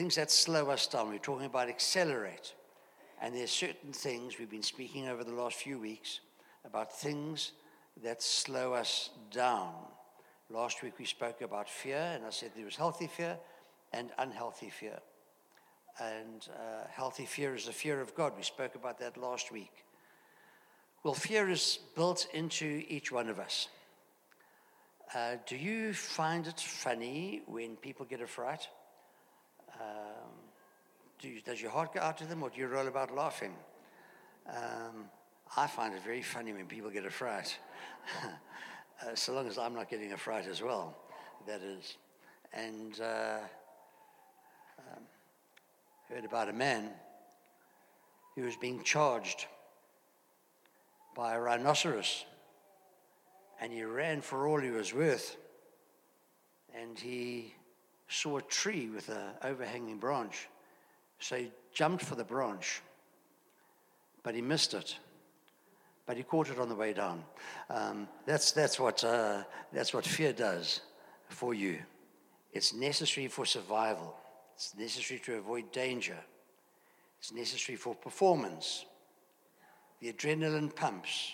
things that slow us down. We're talking about accelerate. And there's certain things we've been speaking over the last few weeks about things that slow us down. Last week we spoke about fear, and I said there was healthy fear and unhealthy fear. And uh, healthy fear is the fear of God. We spoke about that last week. Well, fear is built into each one of us. Uh, do you find it funny when people get a fright? Um, do you, does your heart go out to them, or do you roll about laughing? Um, I find it very funny when people get a fright, uh, so long as I'm not getting a fright as well, that is. And uh, um, heard about a man who was being charged by a rhinoceros, and he ran for all he was worth, and he saw a tree with an overhanging branch. So he jumped for the branch, but he missed it. But he caught it on the way down. Um, that's, that's, what, uh, that's what fear does for you. It's necessary for survival, it's necessary to avoid danger, it's necessary for performance. The adrenaline pumps,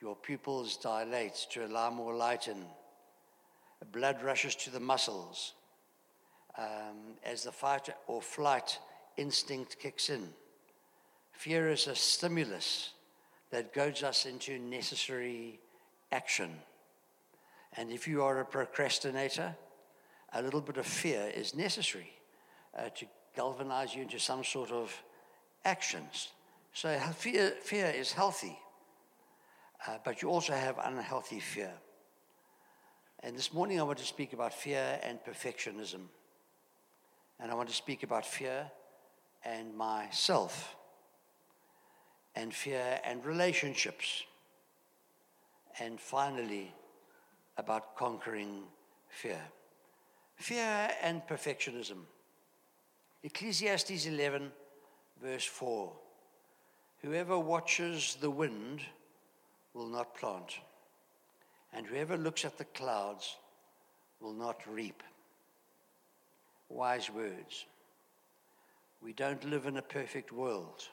your pupils dilate to allow more light in, blood rushes to the muscles um, as the fight or flight instinct kicks in. Fear is a stimulus that goads us into necessary action. And if you are a procrastinator, a little bit of fear is necessary uh, to galvanize you into some sort of actions. So fear, fear is healthy, uh, but you also have unhealthy fear. And this morning I want to speak about fear and perfectionism. And I want to speak about fear and myself, and fear and relationships, and finally, about conquering fear. Fear and perfectionism. Ecclesiastes 11, verse 4. Whoever watches the wind will not plant, and whoever looks at the clouds will not reap wise words. We don't live in a perfect world.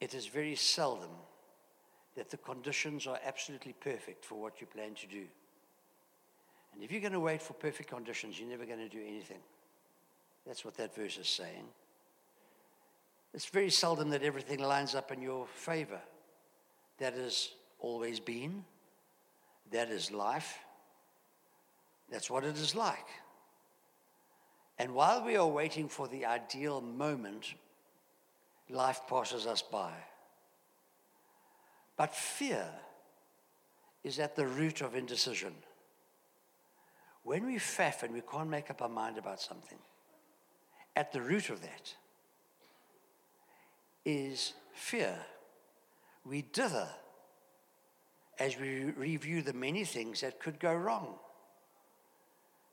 It is very seldom that the conditions are absolutely perfect for what you plan to do. And if you're going to wait for perfect conditions, you're never going to do anything. That's what that verse is saying. It's very seldom that everything lines up in your favor. That has always been. That is life. That's what it is like. And while we are waiting for the ideal moment, life passes us by. But fear is at the root of indecision. When we faff and we can't make up our mind about something, at the root of that is fear. We dither as we review the many things that could go wrong.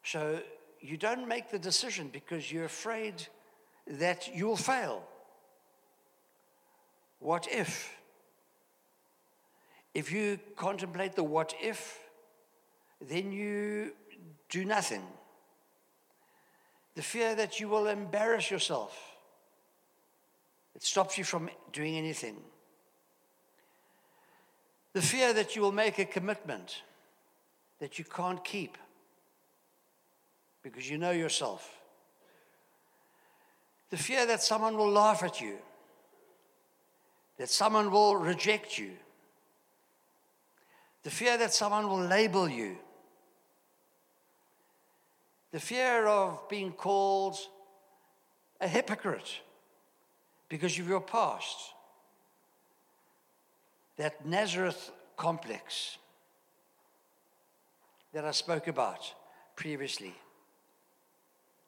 So you don't make the decision because you're afraid that you'll fail. What if? If you contemplate the what if, then you do nothing. The fear that you will embarrass yourself, it stops you from doing anything. The fear that you will make a commitment that you can't keep because you know yourself. The fear that someone will laugh at you, that someone will reject you, the fear that someone will label you, the fear of being called a hypocrite because of your past, that Nazareth complex that I spoke about previously.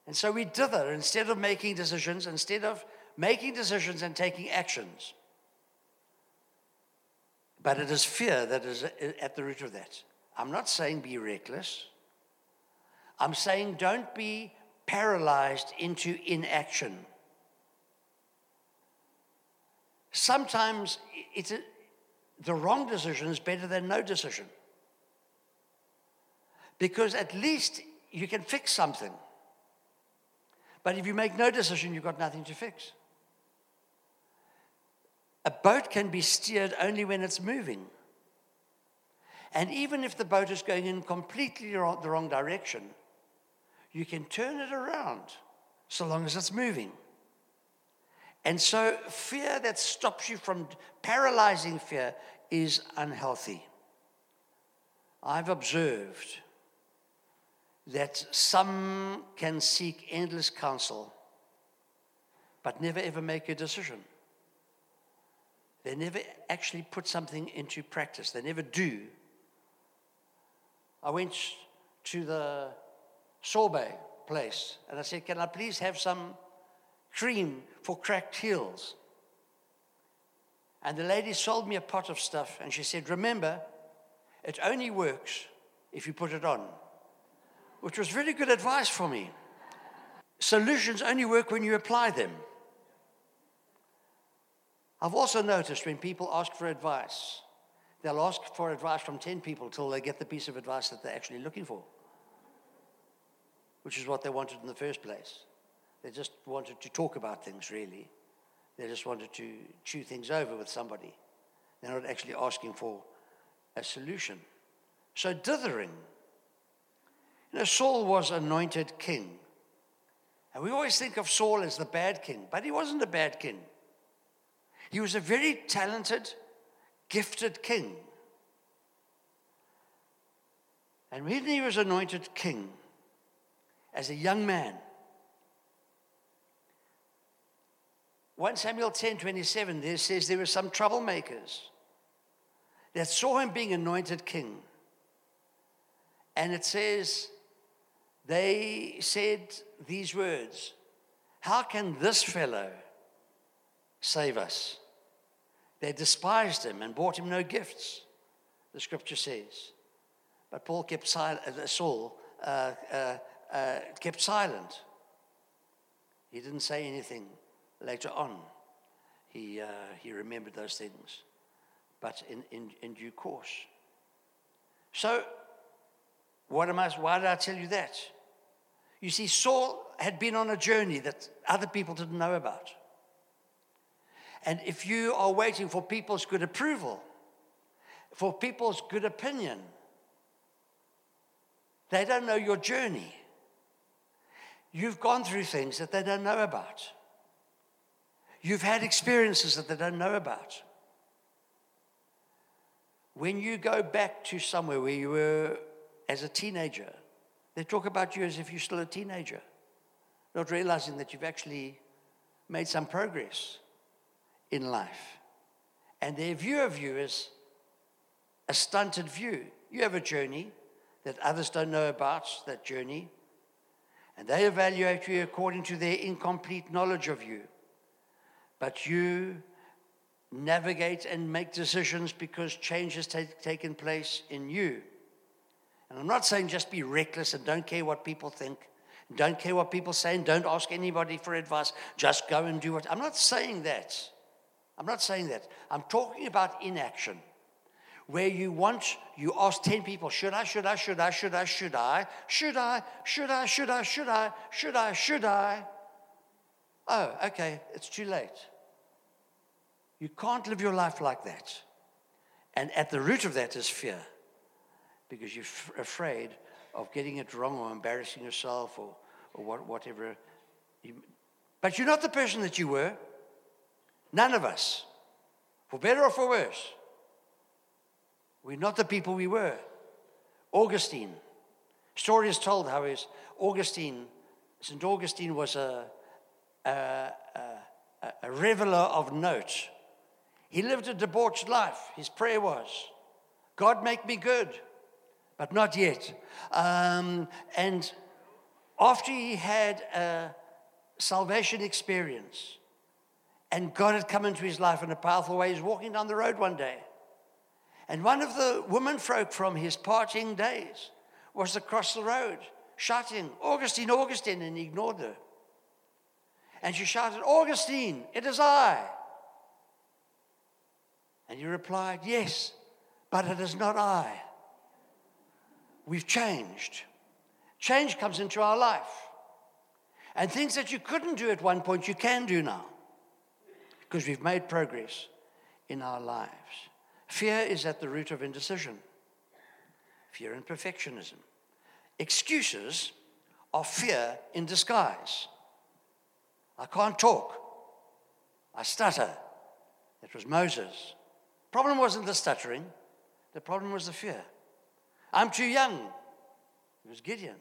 And so we dither instead of making decisions, instead of making decisions and taking actions. But it is fear that is at the root of that. I'm not saying be reckless. I'm saying don't be paralyzed into inaction. Sometimes it's a, the wrong decision is better than no decision. Because at least you can fix something. But if you make no decision, you've got nothing to fix. A boat can be steered only when it's moving. And even if the boat is going in completely the wrong direction, you can turn it around so long as it's moving. And so, fear that stops you from paralyzing fear is unhealthy. I've observed that some can seek endless counsel, but never ever make a decision. They never actually put something into practice, they never do. I went to the sorbet place and I said, Can I please have some cream for cracked heels? And the lady sold me a pot of stuff and she said, Remember, it only works if you put it on, which was really good advice for me. Solutions only work when you apply them. I've also noticed when people ask for advice, they'll ask for advice from 10 people till they get the piece of advice that they're actually looking for, which is what they wanted in the first place. They just wanted to talk about things, really. They just wanted to chew things over with somebody. They're not actually asking for a solution. So, dithering. Saul was anointed king. And we always think of Saul as the bad king, but he wasn't a bad king. He was a very talented, gifted king. And when he was anointed king, as a young man, 1 Samuel 10 27, there says there were some troublemakers that saw him being anointed king. And it says, they said these words How can this fellow save us? They despised him and brought him no gifts, the scripture says. But Paul kept silent, uh, Saul uh, uh, uh, kept silent. He didn't say anything later on. He, uh, he remembered those things, but in, in, in due course. So, what am I, why did I tell you that? You see, Saul had been on a journey that other people didn't know about. And if you are waiting for people's good approval, for people's good opinion, they don't know your journey. You've gone through things that they don't know about. You've had experiences that they don't know about. When you go back to somewhere where you were as a teenager, they talk about you as if you're still a teenager, not realizing that you've actually made some progress in life. And their view of you is a stunted view. You have a journey that others don't know about, that journey, and they evaluate you according to their incomplete knowledge of you. But you navigate and make decisions because change has t- taken place in you. And I'm not saying just be reckless and don't care what people think, don't care what people say, and don't ask anybody for advice. Just go and do what. I'm not saying that. I'm not saying that. I'm talking about inaction. Where you want, you ask 10 people, should I, should I, should I, should I, should I, should I, should I, should I, should I, should I, should I? Oh, okay, it's too late. You can't live your life like that. And at the root of that is fear, because you're f- afraid of getting it wrong or embarrassing yourself or, or what, whatever. You, but you're not the person that you were. None of us, for better or for worse. We're not the people we were. Augustine, story is told how is Augustine, St. Augustine was a, a, a, a reveler of note. He lived a debauched life. His prayer was, God make me good, but not yet. Um, and after he had a salvation experience, and God had come into his life in a powerful way. He's walking down the road one day. And one of the women folk from his parting days was across the road shouting, Augustine, Augustine, and he ignored her. And she shouted, Augustine, it is I. And he replied, Yes, but it is not I. We've changed. Change comes into our life. And things that you couldn't do at one point, you can do now. Because we've made progress in our lives. Fear is at the root of indecision, fear and perfectionism. Excuses are fear in disguise. I can't talk. I stutter. It was Moses. Problem wasn't the stuttering, the problem was the fear. I'm too young. It was Gideon.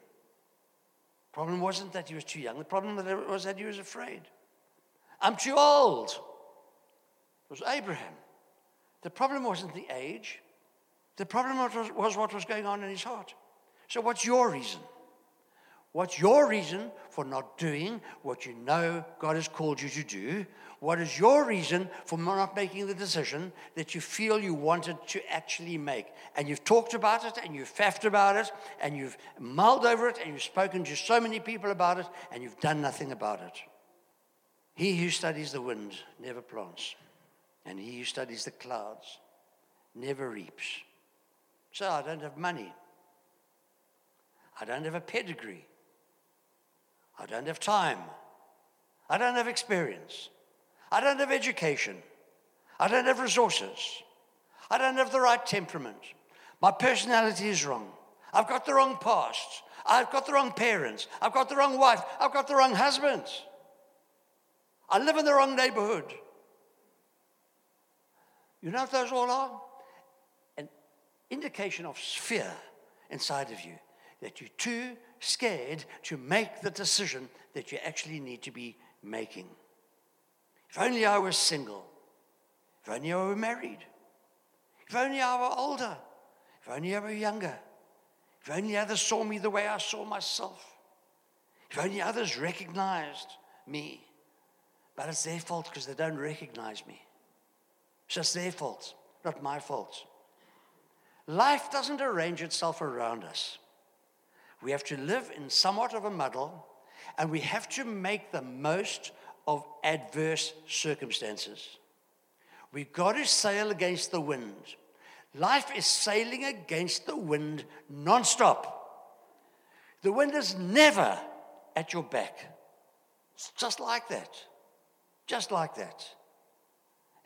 Problem wasn't that he was too young. The problem was that he was afraid. I'm too old. It was Abraham. The problem wasn't the age. The problem was, was what was going on in his heart. So, what's your reason? What's your reason for not doing what you know God has called you to do? What is your reason for not making the decision that you feel you wanted to actually make? And you've talked about it and you've faffed about it and you've mulled over it and you've spoken to so many people about it and you've done nothing about it. He who studies the wind never plants, and he who studies the clouds never reaps. So I don't have money. I don't have a pedigree. I don't have time. I don't have experience. I don't have education. I don't have resources. I don't have the right temperament. My personality is wrong. I've got the wrong past. I've got the wrong parents. I've got the wrong wife. I've got the wrong husband. I live in the wrong neighborhood. You know what those all are? An indication of fear inside of you that you're too scared to make the decision that you actually need to be making. If only I was single. If only I were married. If only I were older. If only I were younger. If only others saw me the way I saw myself. If only others recognized me. But it's their fault because they don't recognize me. It's just their fault, not my fault. Life doesn't arrange itself around us. We have to live in somewhat of a muddle, and we have to make the most of adverse circumstances. We've got to sail against the wind. Life is sailing against the wind nonstop. The wind is never at your back. It's just like that. Just like that.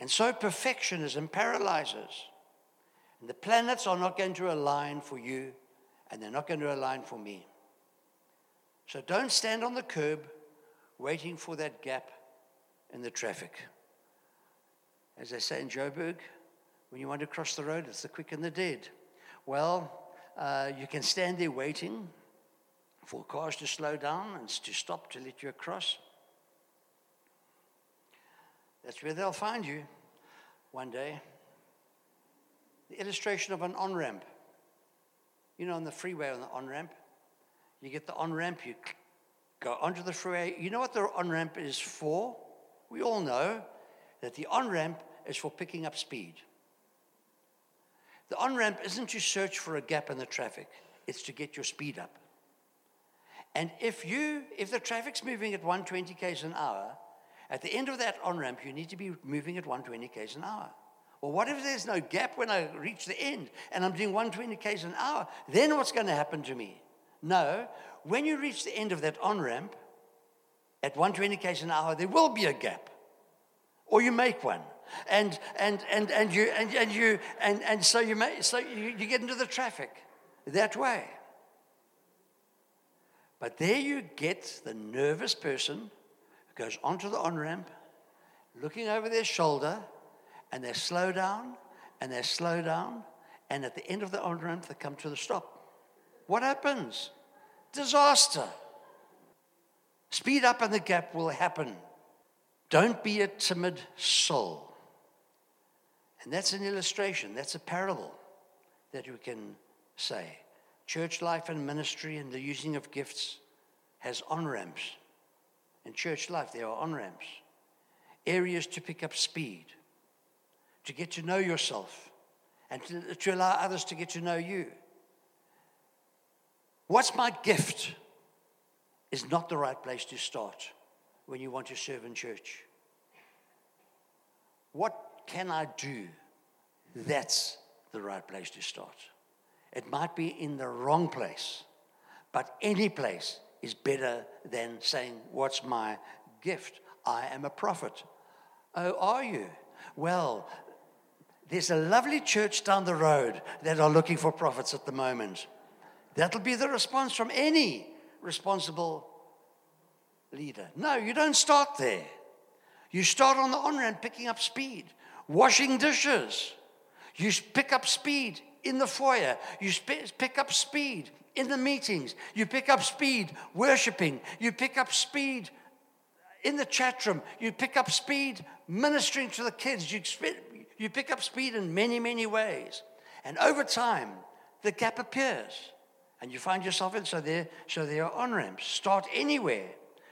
And so perfectionism paralyzes. And the planets are not going to align for you and they're not going to align for me. So don't stand on the curb waiting for that gap in the traffic. As they say in Joburg, when you want to cross the road, it's the quick and the dead. Well, uh, you can stand there waiting for cars to slow down and to stop to let you across. That's where they'll find you one day. The illustration of an on ramp. You know, on the freeway on the on ramp, you get the on ramp, you go onto the freeway. You know what the on ramp is for? We all know that the on ramp is for picking up speed. The on ramp isn't to search for a gap in the traffic, it's to get your speed up. And if you, if the traffic's moving at 120 k's an hour, at the end of that on ramp, you need to be moving at 120 k's an hour. Well, what if there's no gap when I reach the end and I'm doing 120 k's an hour? Then what's going to happen to me? No, when you reach the end of that on ramp at 120 k's an hour, there will be a gap, or you make one. And, and, and, and, you, and, and, you, and, and so, you, may, so you, you get into the traffic that way. But there you get the nervous person who goes onto the on ramp, looking over their shoulder and they slow down and they slow down, and at the end of the on ramp, they come to the stop. What happens? Disaster. Speed up and the gap will happen. Don't be a timid soul. And that's an illustration, that's a parable that we can say. Church life and ministry and the using of gifts has on ramps. In church life, there are on ramps, areas to pick up speed to get to know yourself and to, to allow others to get to know you. What's my gift is not the right place to start when you want to serve in church. What can I do? That's the right place to start. It might be in the wrong place, but any place is better than saying, What's my gift? I am a prophet. Oh, are you? Well, there's a lovely church down the road that are looking for prophets at the moment. That'll be the response from any responsible leader. No, you don't start there. You start on the on ramp picking up speed, washing dishes. You pick up speed in the foyer. You pick up speed in the meetings. You pick up speed worshiping. You pick up speed in the chat room. You pick up speed ministering to the kids. You, you pick up speed in many, many ways. And over time, the gap appears. And you find yourself in. So there, so there are on ramps. Start anywhere.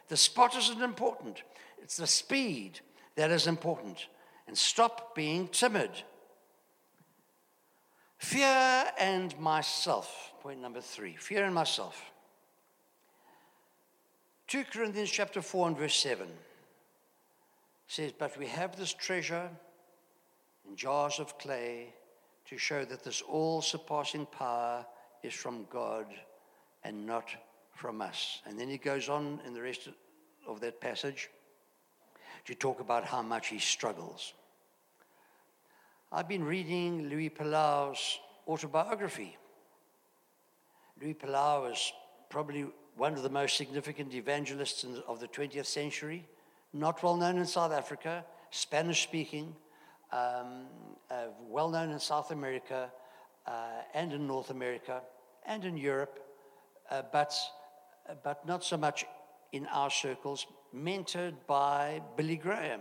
The spot isn't important, it's the speed that is important. And stop being timid. Fear and myself. Point number three fear and myself. 2 Corinthians chapter 4 and verse 7 says, But we have this treasure in jars of clay to show that this all surpassing power is from God and not from us. And then he goes on in the rest of that passage to talk about how much he struggles. I've been reading Louis Palau's autobiography. Louis Palau was probably one of the most significant evangelists of the 20th century, not well known in South Africa, Spanish speaking, um, uh, well known in South America uh, and in North America and in Europe, uh, but, but not so much in our circles, mentored by Billy Graham.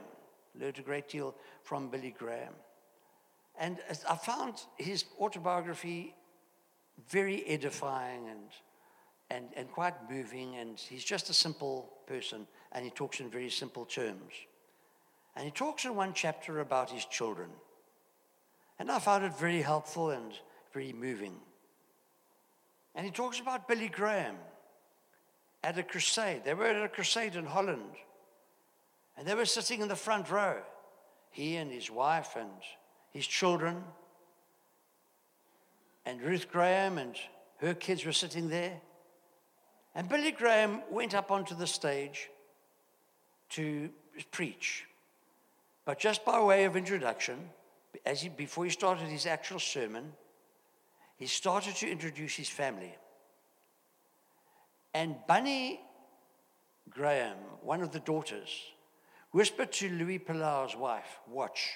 Learned a great deal from Billy Graham. And I found his autobiography very edifying and, and, and quite moving. And he's just a simple person, and he talks in very simple terms. And he talks in one chapter about his children. And I found it very helpful and very moving. And he talks about Billy Graham at a crusade. They were at a crusade in Holland. And they were sitting in the front row, he and his wife and his children. And Ruth Graham and her kids were sitting there. And Billy Graham went up onto the stage to preach. But just by way of introduction, as he, before he started his actual sermon, he started to introduce his family. And Bunny Graham, one of the daughters, whispered to Louis Palau's wife, Watch,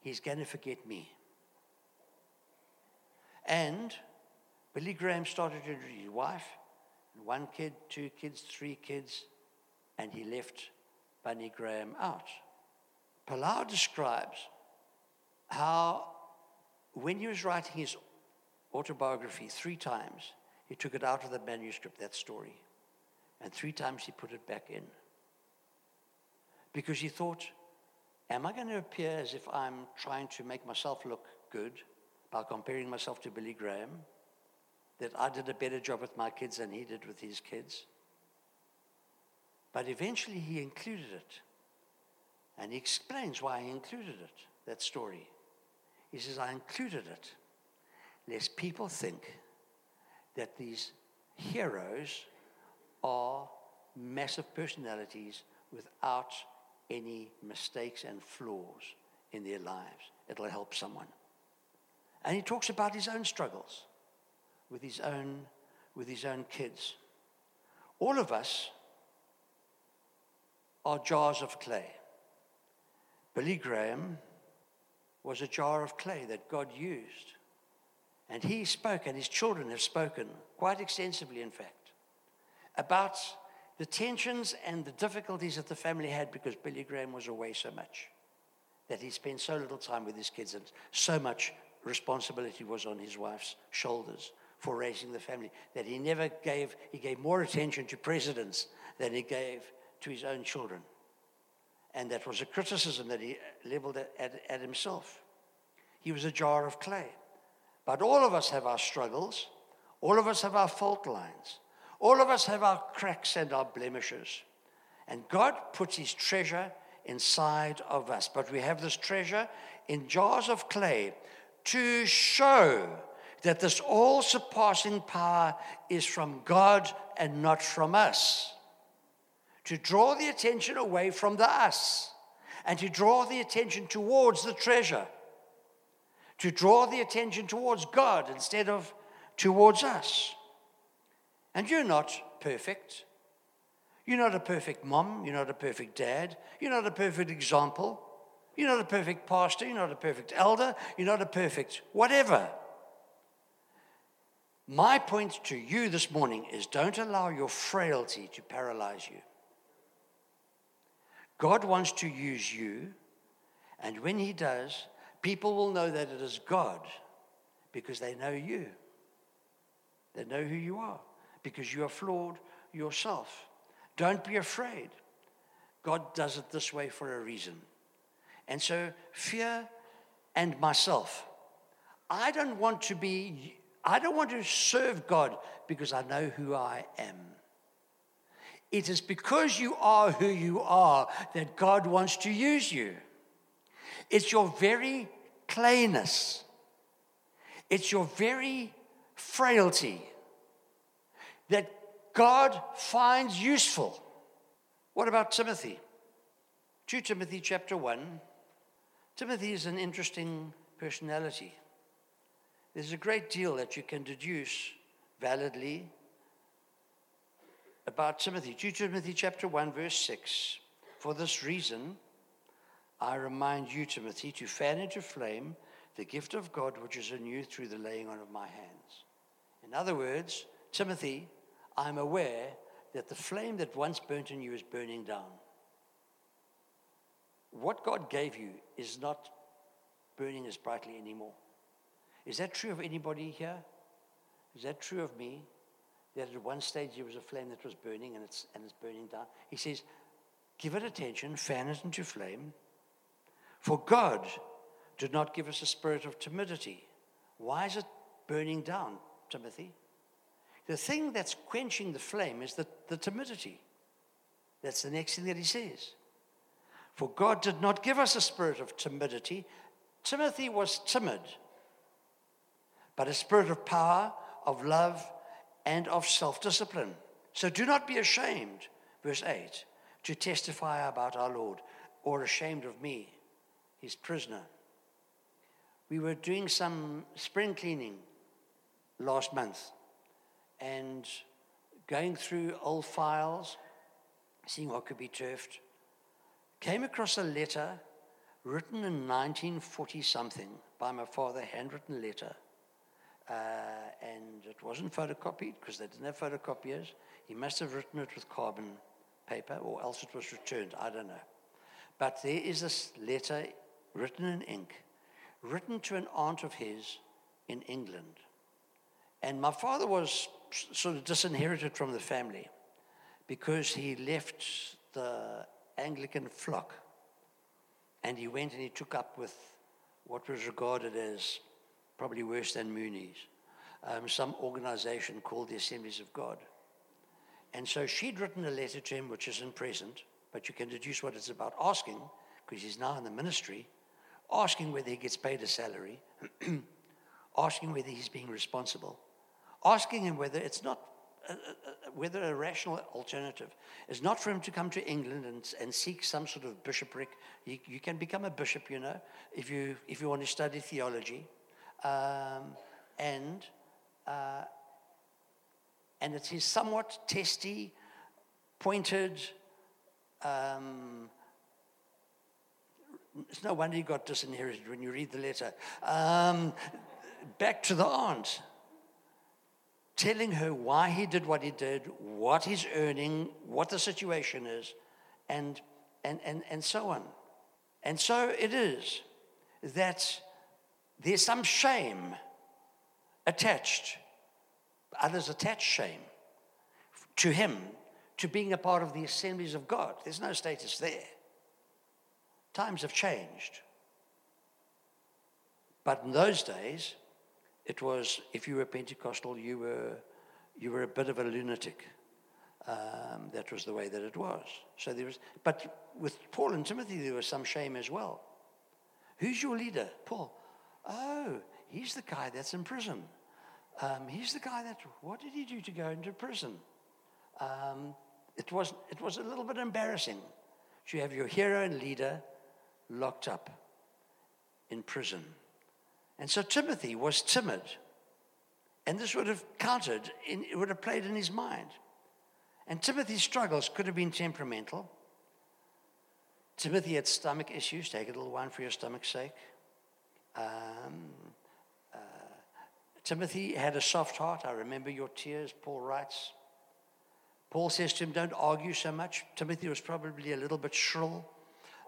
he's going to forget me. And Billy Graham started to introduce his wife, one kid, two kids, three kids, and he left Bunny Graham out. Palau describes how, when he was writing his autobiography three times, he took it out of the manuscript, that story, and three times he put it back in. Because he thought, am I going to appear as if I'm trying to make myself look good by comparing myself to Billy Graham? That I did a better job with my kids than he did with his kids? But eventually he included it. And he explains why he included it, that story. He says, I included it lest people think that these heroes are massive personalities without any mistakes and flaws in their lives. It'll help someone. And he talks about his own struggles with his own, with his own kids. All of us are jars of clay. Billy Graham was a jar of clay that God used and he spoke, and his children have spoken quite extensively, in fact, about the tensions and the difficulties that the family had because Billy Graham was away so much, that he spent so little time with his kids, and so much responsibility was on his wife's shoulders for raising the family, that he never gave, he gave more attention to presidents than he gave to his own children. And that was a criticism that he leveled at, at, at himself. He was a jar of clay. But all of us have our struggles. All of us have our fault lines. All of us have our cracks and our blemishes. And God puts his treasure inside of us. But we have this treasure in jars of clay to show that this all surpassing power is from God and not from us. To draw the attention away from the us and to draw the attention towards the treasure. To draw the attention towards God instead of towards us. And you're not perfect. You're not a perfect mom. You're not a perfect dad. You're not a perfect example. You're not a perfect pastor. You're not a perfect elder. You're not a perfect whatever. My point to you this morning is don't allow your frailty to paralyze you. God wants to use you, and when He does, people will know that it is God because they know you. They know who you are because you are flawed yourself. Don't be afraid. God does it this way for a reason. And so, fear and myself. I don't want to be, I don't want to serve God because I know who I am. It is because you are who you are that God wants to use you. It's your very clayness, it's your very frailty that God finds useful. What about Timothy? 2 Timothy chapter 1. Timothy is an interesting personality. There's a great deal that you can deduce validly about Timothy. 2 Timothy chapter 1, verse 6. For this reason, I remind you, Timothy, to fan into flame the gift of God which is in you through the laying on of my hands. In other words, Timothy, I'm aware that the flame that once burnt in you is burning down. What God gave you is not burning as brightly anymore. Is that true of anybody here? Is that true of me? That at one stage there was a flame that was burning and it's, and it's burning down. He says, Give it attention, fan it into flame. For God did not give us a spirit of timidity. Why is it burning down, Timothy? The thing that's quenching the flame is the, the timidity. That's the next thing that he says. For God did not give us a spirit of timidity. Timothy was timid, but a spirit of power, of love, and of self discipline. So do not be ashamed, verse 8, to testify about our Lord, or ashamed of me, his prisoner. We were doing some spring cleaning last month and going through old files, seeing what could be turfed, came across a letter written in 1940 something by my father, handwritten letter. Uh, and it wasn't photocopied because they didn't have photocopiers. He must have written it with carbon paper or else it was returned. I don't know. But there is this letter written in ink, written to an aunt of his in England. And my father was sort of disinherited from the family because he left the Anglican flock and he went and he took up with what was regarded as probably worse than Moonies, um, some organization called the Assemblies of God. And so she'd written a letter to him, which isn't present, but you can deduce what it's about, asking, because he's now in the ministry, asking whether he gets paid a salary, asking whether he's being responsible asking him whether it's not uh, uh, uh, whether a rational alternative is not for him to come to England and, and seek some sort of bishopric. You, you, can become a bishop, you know, if you, if you want to study theology. Um, and, uh, and it's his somewhat testy, pointed, um, it's no wonder he got disinherited when you read the letter. Um, back to the aunt telling her why he did what he did, what he's earning, what the situation is, and, and, and, and so on. And so it is that there's some shame attached, others attach shame to him, to being a part of the assemblies of God. There's no status there. Times have changed. But in those days, it was if you were Pentecostal, you were, you were a bit of a lunatic. Um, that was the way that it was. So there was, but with Paul and Timothy, there was some shame as well. Who's your leader? Paul. Oh, he's the guy that's in prison. Um, he's the guy that, what did he do to go into prison? Um, it, was, it was a little bit embarrassing. to have your hero and leader locked up in prison. And so Timothy was timid. And this would have counted, in, it would have played in his mind. And Timothy's struggles could have been temperamental. Timothy had stomach issues. Take a little wine for your stomach's sake. Um, uh, Timothy had a soft heart. I remember your tears, Paul writes. Paul says to him, Don't argue so much. Timothy was probably a little bit shrill.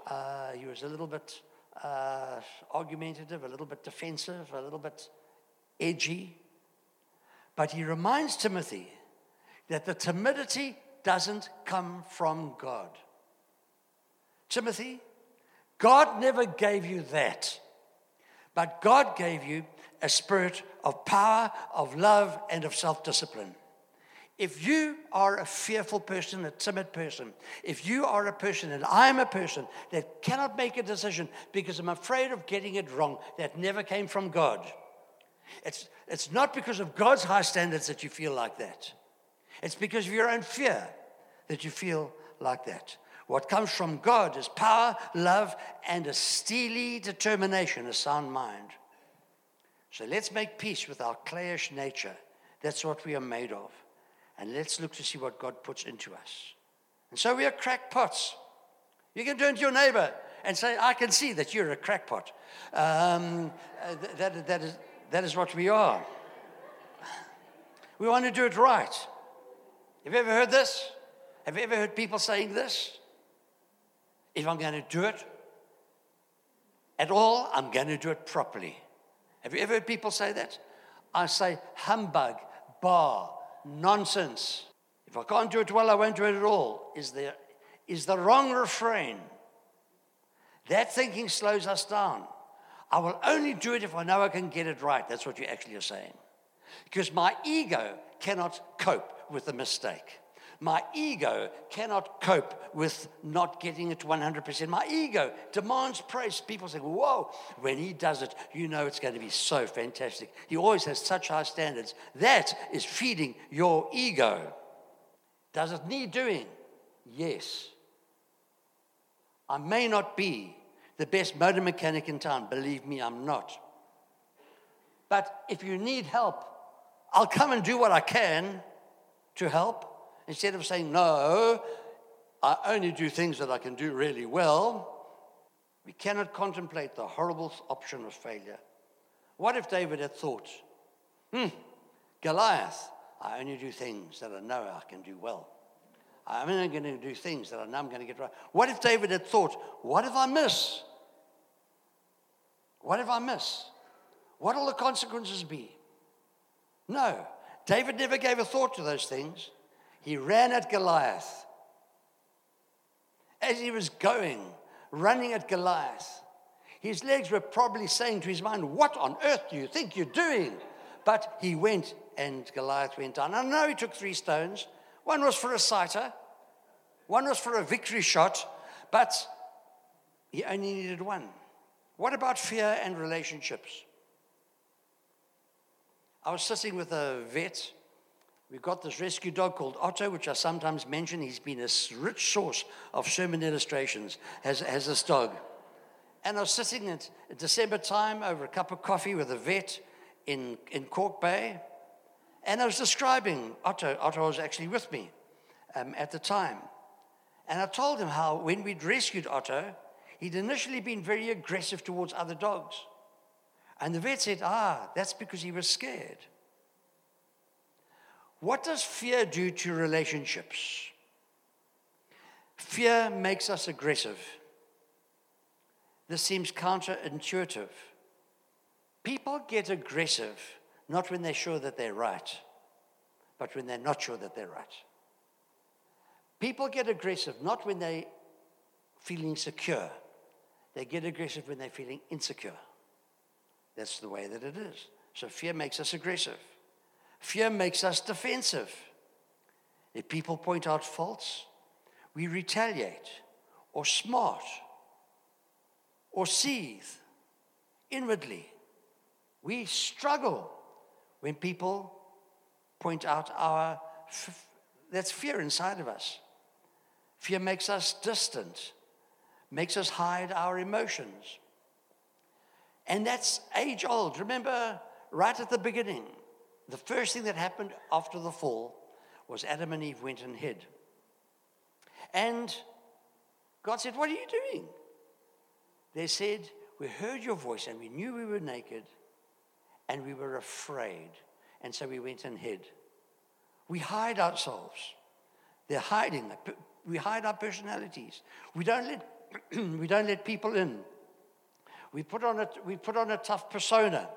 Uh, he was a little bit uh, argumentative, a little bit defensive, a little bit edgy. But he reminds Timothy that the timidity doesn't come from God. Timothy, God never gave you that, but God gave you a spirit of power, of love, and of self discipline. If you are a fearful person, a timid person, if you are a person, and I'm a person that cannot make a decision because I'm afraid of getting it wrong, that never came from God. It's, it's not because of God's high standards that you feel like that. It's because of your own fear that you feel like that. What comes from God is power, love, and a steely determination, a sound mind. So let's make peace with our clayish nature. That's what we are made of. And let's look to see what God puts into us. And so we are crackpots. You can turn to your neighbor and say, I can see that you're a crackpot. Um, uh, that, that, is, that is what we are. We want to do it right. Have you ever heard this? Have you ever heard people saying this? If I'm going to do it at all, I'm going to do it properly. Have you ever heard people say that? I say humbug, bar, nonsense. If I can't do it well, I won't do it at all, is the, is the wrong refrain. That thinking slows us down. I will only do it if I know I can get it right. That's what you actually are saying. Because my ego cannot cope with a mistake. My ego cannot cope with not getting it 100%. My ego demands praise. People say, Whoa, when he does it, you know it's going to be so fantastic. He always has such high standards. That is feeding your ego. Does it need doing? Yes. I may not be the best motor mechanic in town. Believe me, I'm not. But if you need help, I'll come and do what I can to help. Instead of saying, no, I only do things that I can do really well, we cannot contemplate the horrible option of failure. What if David had thought, hmm, Goliath, I only do things that I know I can do well. I'm only going to do things that I know I'm going to get right. What if David had thought, what if I miss? What if I miss? What will the consequences be? No, David never gave a thought to those things. He ran at Goliath. As he was going, running at Goliath, his legs were probably saying to his mind, What on earth do you think you're doing? But he went and Goliath went down. I know he took three stones. One was for a sighter, one was for a victory shot, but he only needed one. What about fear and relationships? I was sitting with a vet We've got this rescue dog called Otto, which I sometimes mention. He's been a rich source of sermon illustrations, has, this dog. And I was sitting at December time over a cup of coffee with a vet in, in Kalk Bay. And I was describing Otto. Otto was actually with me um, at the time. And I told him how when we'd rescued Otto, he'd initially been very aggressive towards other dogs. And the vet said, Ah, that's because he was scared. What does fear do to relationships? Fear makes us aggressive. This seems counterintuitive. People get aggressive not when they're sure that they're right, but when they're not sure that they're right. People get aggressive not when they're feeling secure, they get aggressive when they're feeling insecure. That's the way that it is. So fear makes us aggressive. Fear makes us defensive. If people point out faults, we retaliate or smart or seethe inwardly. We struggle when people point out our, f- that's fear inside of us. Fear makes us distant, makes us hide our emotions. And that's age old. Remember, right at the beginning, the first thing that happened after the fall was Adam and Eve went and hid. And God said, What are you doing? They said, We heard your voice and we knew we were naked and we were afraid. And so we went and hid. We hide ourselves. They're hiding. We hide our personalities. We don't let, we don't let people in. We put, on a, we put on a tough persona.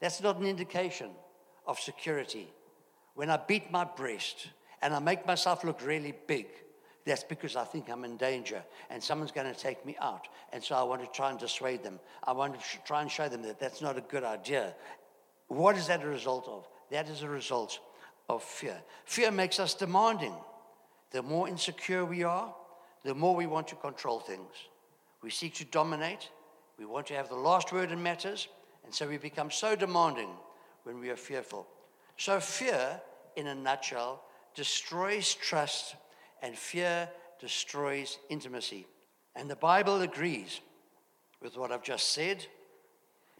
That's not an indication of security. When I beat my breast and I make myself look really big, that's because I think I'm in danger and someone's going to take me out. And so I want to try and dissuade them. I want to try and show them that that's not a good idea. What is that a result of? That is a result of fear. Fear makes us demanding. The more insecure we are, the more we want to control things. We seek to dominate. We want to have the last word in matters. And so we become so demanding when we are fearful. So, fear, in a nutshell, destroys trust, and fear destroys intimacy. And the Bible agrees with what I've just said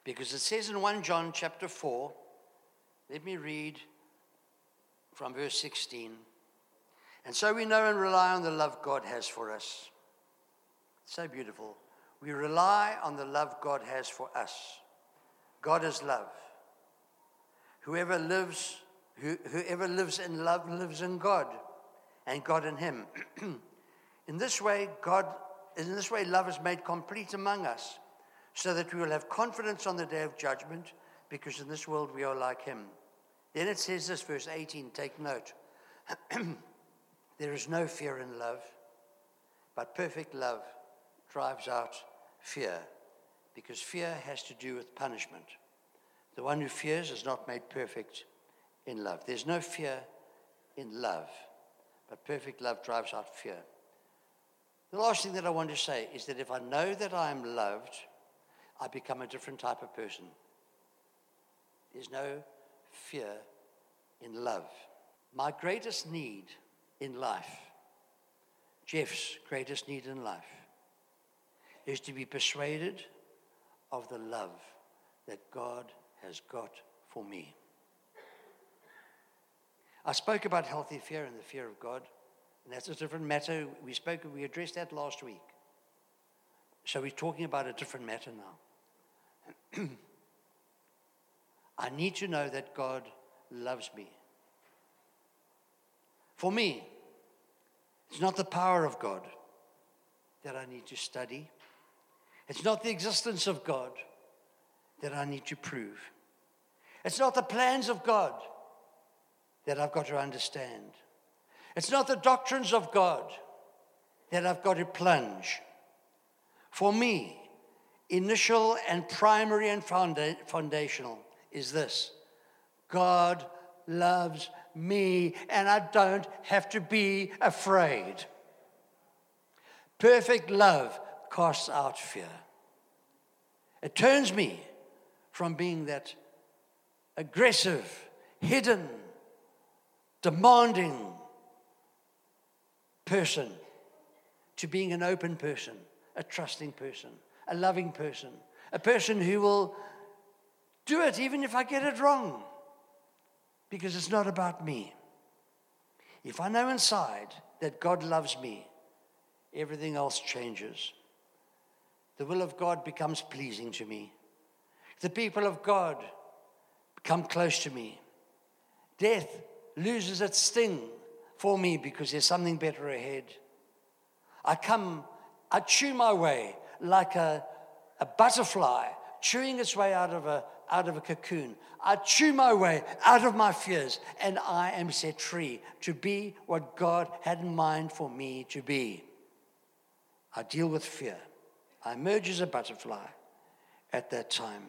because it says in 1 John chapter 4, let me read from verse 16. And so we know and rely on the love God has for us. So beautiful. We rely on the love God has for us. God is love. Whoever lives, who, whoever lives in love lives in God, and God in him. in this way, God, in this way, love is made complete among us, so that we will have confidence on the day of judgment, because in this world we are like him. Then it says this, verse 18, take note. there is no fear in love, but perfect love drives out fear because fear has to do with punishment. The one who fears is not made perfect in love. There's no fear in love, but perfect love drives out fear. The last thing that I want to say is that if I know that I am loved, I become a different type of person. There's no fear in love. My greatest need in life, Geoff's greatest need in life, is to be persuaded of the love that God has got for me. I spoke about healthy fear and the fear of God, and that's a different matter. We spoke, we addressed that last week. So we're talking about a different matter now. I need to know that God loves me. For me, it's not the power of God that I need to study. It's not the existence of God that I need to prove. It's not the plans of God that I've got to understand. It's not the doctrines of God that I've got to plunge. For me, initial and primary and foundational is this God loves me, and I don't have to be afraid. Perfect love casts out fear. It turns me from being that aggressive, hidden, demanding person to being an open person, a trusting person, a loving person, a person who will do it even if I get it wrong because it's not about me. If I know inside that God loves me, everything else changes. The will of God becomes pleasing to me. The people of God come close to me. Death loses its sting for me because there's something better ahead. I come, I chew my way like a, a butterfly chewing its way out of a, out of a cocoon. I chew my way out of my fears, and I am set free to be what God had in mind for me to be. I deal with fear. I emerge as a butterfly at that time.